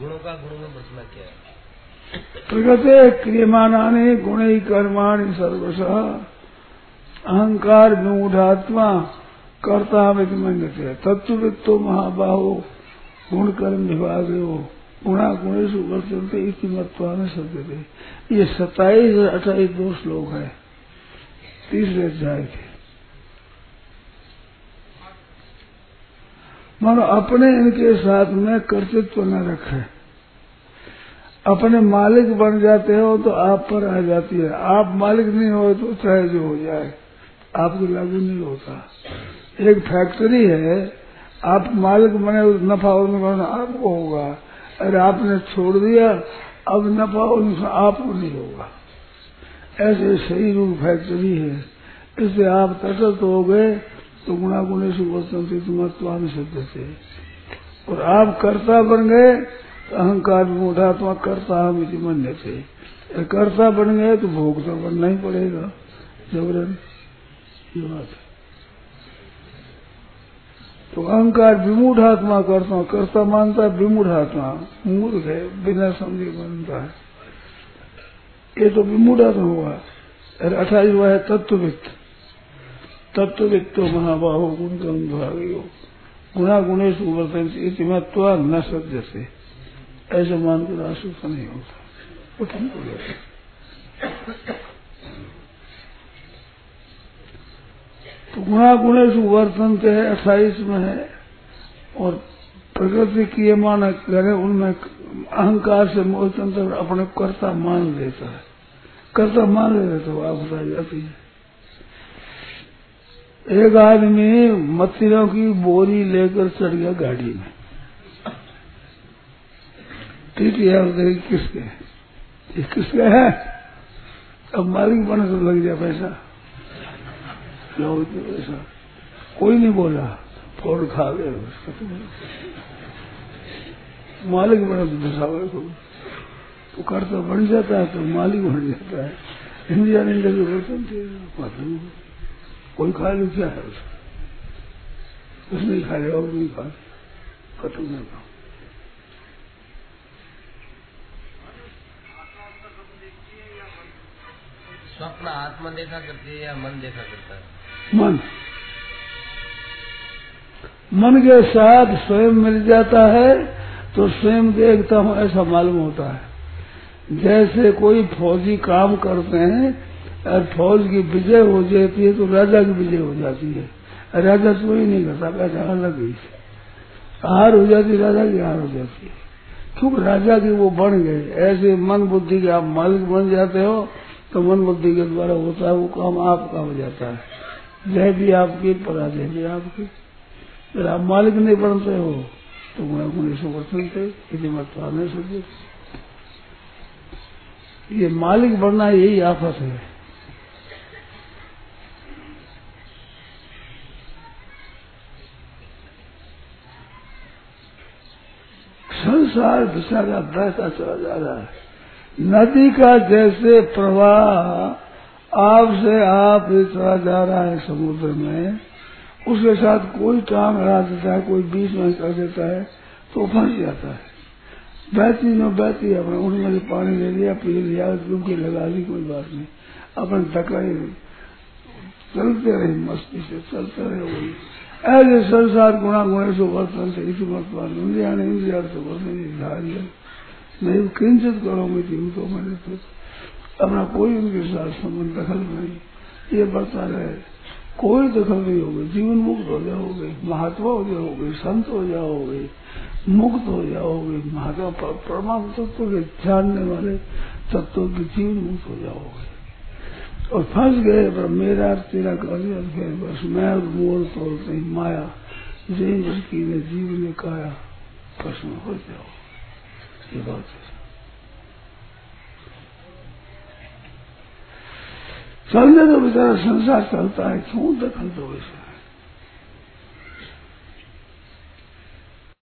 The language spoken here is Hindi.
गुणों का गुणों में बचना क्या है? प्रगते क्रियमाणाने गुण कर्माणी सर्वश। अहंकार विमूढ़ात्मा कर्ता विमंडते तत्ववित्तो महाबाहो गुण कर्म विभाग हो गुणा गुणेश वर्तनते इति मत्वा में सत्य ये सताईस अट्ठाईस दो श्लोक है। तीसरे अध्याय के। मानो अपने इनके साथ में कर्तृत्व न रखे। अपने मालिक बन जाते हो तो आप पर आ जाती है। आप मालिक नहीं हो तो चाहे जो हो जाए, आपको लागू नहीं होता। एक फैक्ट्री है, आप मालिक बने नफा और आपको होगा। अरे आपने छोड़ दिया, अब नफा और आपको नहीं होगा। ऐसे सही रूप फैक्ट्री है। इससे आप तटस्थ हो गए तो गुणा गुणे सुवर्तन तुम्हात्मा शब्द से। और आप कर्ता बन गए तो अहंकार मूढ़ात्मा कर्ता हम इसी मन से कर्ता बन गए तो भोग तो बनना ही पड़ेगा। जबरन। ये बात है। तो अहंकार विमूढ़ आत्मा करता, कर्ता मानता है, विमूढ़ आत्मा। मूर्ख है, बिना समझे बनता है। ये तो अरे अठाईस हुआ। है तत्ववित्त तत्ववित्त तो महाबाहो गुण हो गुणा गुणेश इतिमत्वा न सत्य से ऐसे मानकर आश्वस्त नहीं होता। उठन को तो गुणा गुणेश वर्तन है, अट्ठाईस में है, और प्रकृति किए मान करे उनमें अहंकार से मोहतंत्र अपने कर्ता मान लेता है। कर्ता मान ले तो आप बताई जाती है। एक आदमी मत्तिरों की बोरी लेकर चढ़ गया गाड़ी में। ठीक है किसके? ये किसके है? अब मालिक बने तो लग जाए पैसा। लोग ऐसा कोई नहीं बोला। फोड़ खा गए मालिक बना तो दसावे को तो कर्ता बन जाता है तो मालिक बन जाता है। हिंदी आने लगे बर्तन थे कोई खा लो क्या है उसमें उसने खा लिया और नहीं। खा खत्म नहीं खा स्वप्न आत्मा देखा करती है या मन देखा करता है? मन। मन के साथ स्वयं मिल जाता है तो स्वयं देखता हूँ ऐसा मालूम होता है। जैसे कोई फौजी काम करते हैं और फौज की विजय हो जाती है तो राजा की विजय हो जाती है। राजा तो ही नहीं करता पैसा अलग ही हार हो जाती राजा की हार हो जाती है। क्योंकि राजा की वो बन गए। ऐसे मन बुद्धि के आप मालिक बन जाते हो तो मन बुद्धि के द्वारा होता है वो काम आपका हो जाता है। जय भी आपकी, पराजय भी आपकी। अगर आप मालिक नहीं बनते हो तो गुणा गुण से वर्तनते यदि मतवा नहीं सोचे ये मालिक बनना यही आफत है। संसार का बहता चला जा रहा है। नदी का जैसे प्रवाह आपसे आप चला जा रहा है समुद्र में, उसके साथ कोई टांग हरा देता है, कोई बीच में कर देता है तो फंस जाता है। बहती में बहती अपने उनमें से पानी ले लिया, पी लिया डुबकी लगा ली, कोई बात नहीं। अपन टकराई चलते रहे, मस्ती से चलते रहे वही। ऐसे संसार गुणा गुणे से वर्तन से इसी वर्तमान इंद्रिया ने इंद्रिया से वर्तन नहीं किंचित करो मैं तो मैंने तो अपना कोई उनके साथ संबंध दखल नहीं ये बढ़ता रहे कोई दखल नहीं होगी जीवन मुक्त हो जाओगे महात्मा हो जाओगे संत हो जाओगे मुक्त हो जाओगे महात्मा परमात्म तत्व के जानने वाले तत्व के जीवन मुक्त हो जाओगे और फंस गए, पर मेरा तेरा कर फिर बस मैं मोल तोड़ते माया जय जिसकी ने जीव ने काया प्रश्न हो जाओ। ये बात है। चलने तो बेचारा संसार चलता है, क्यों दखल दो इसे?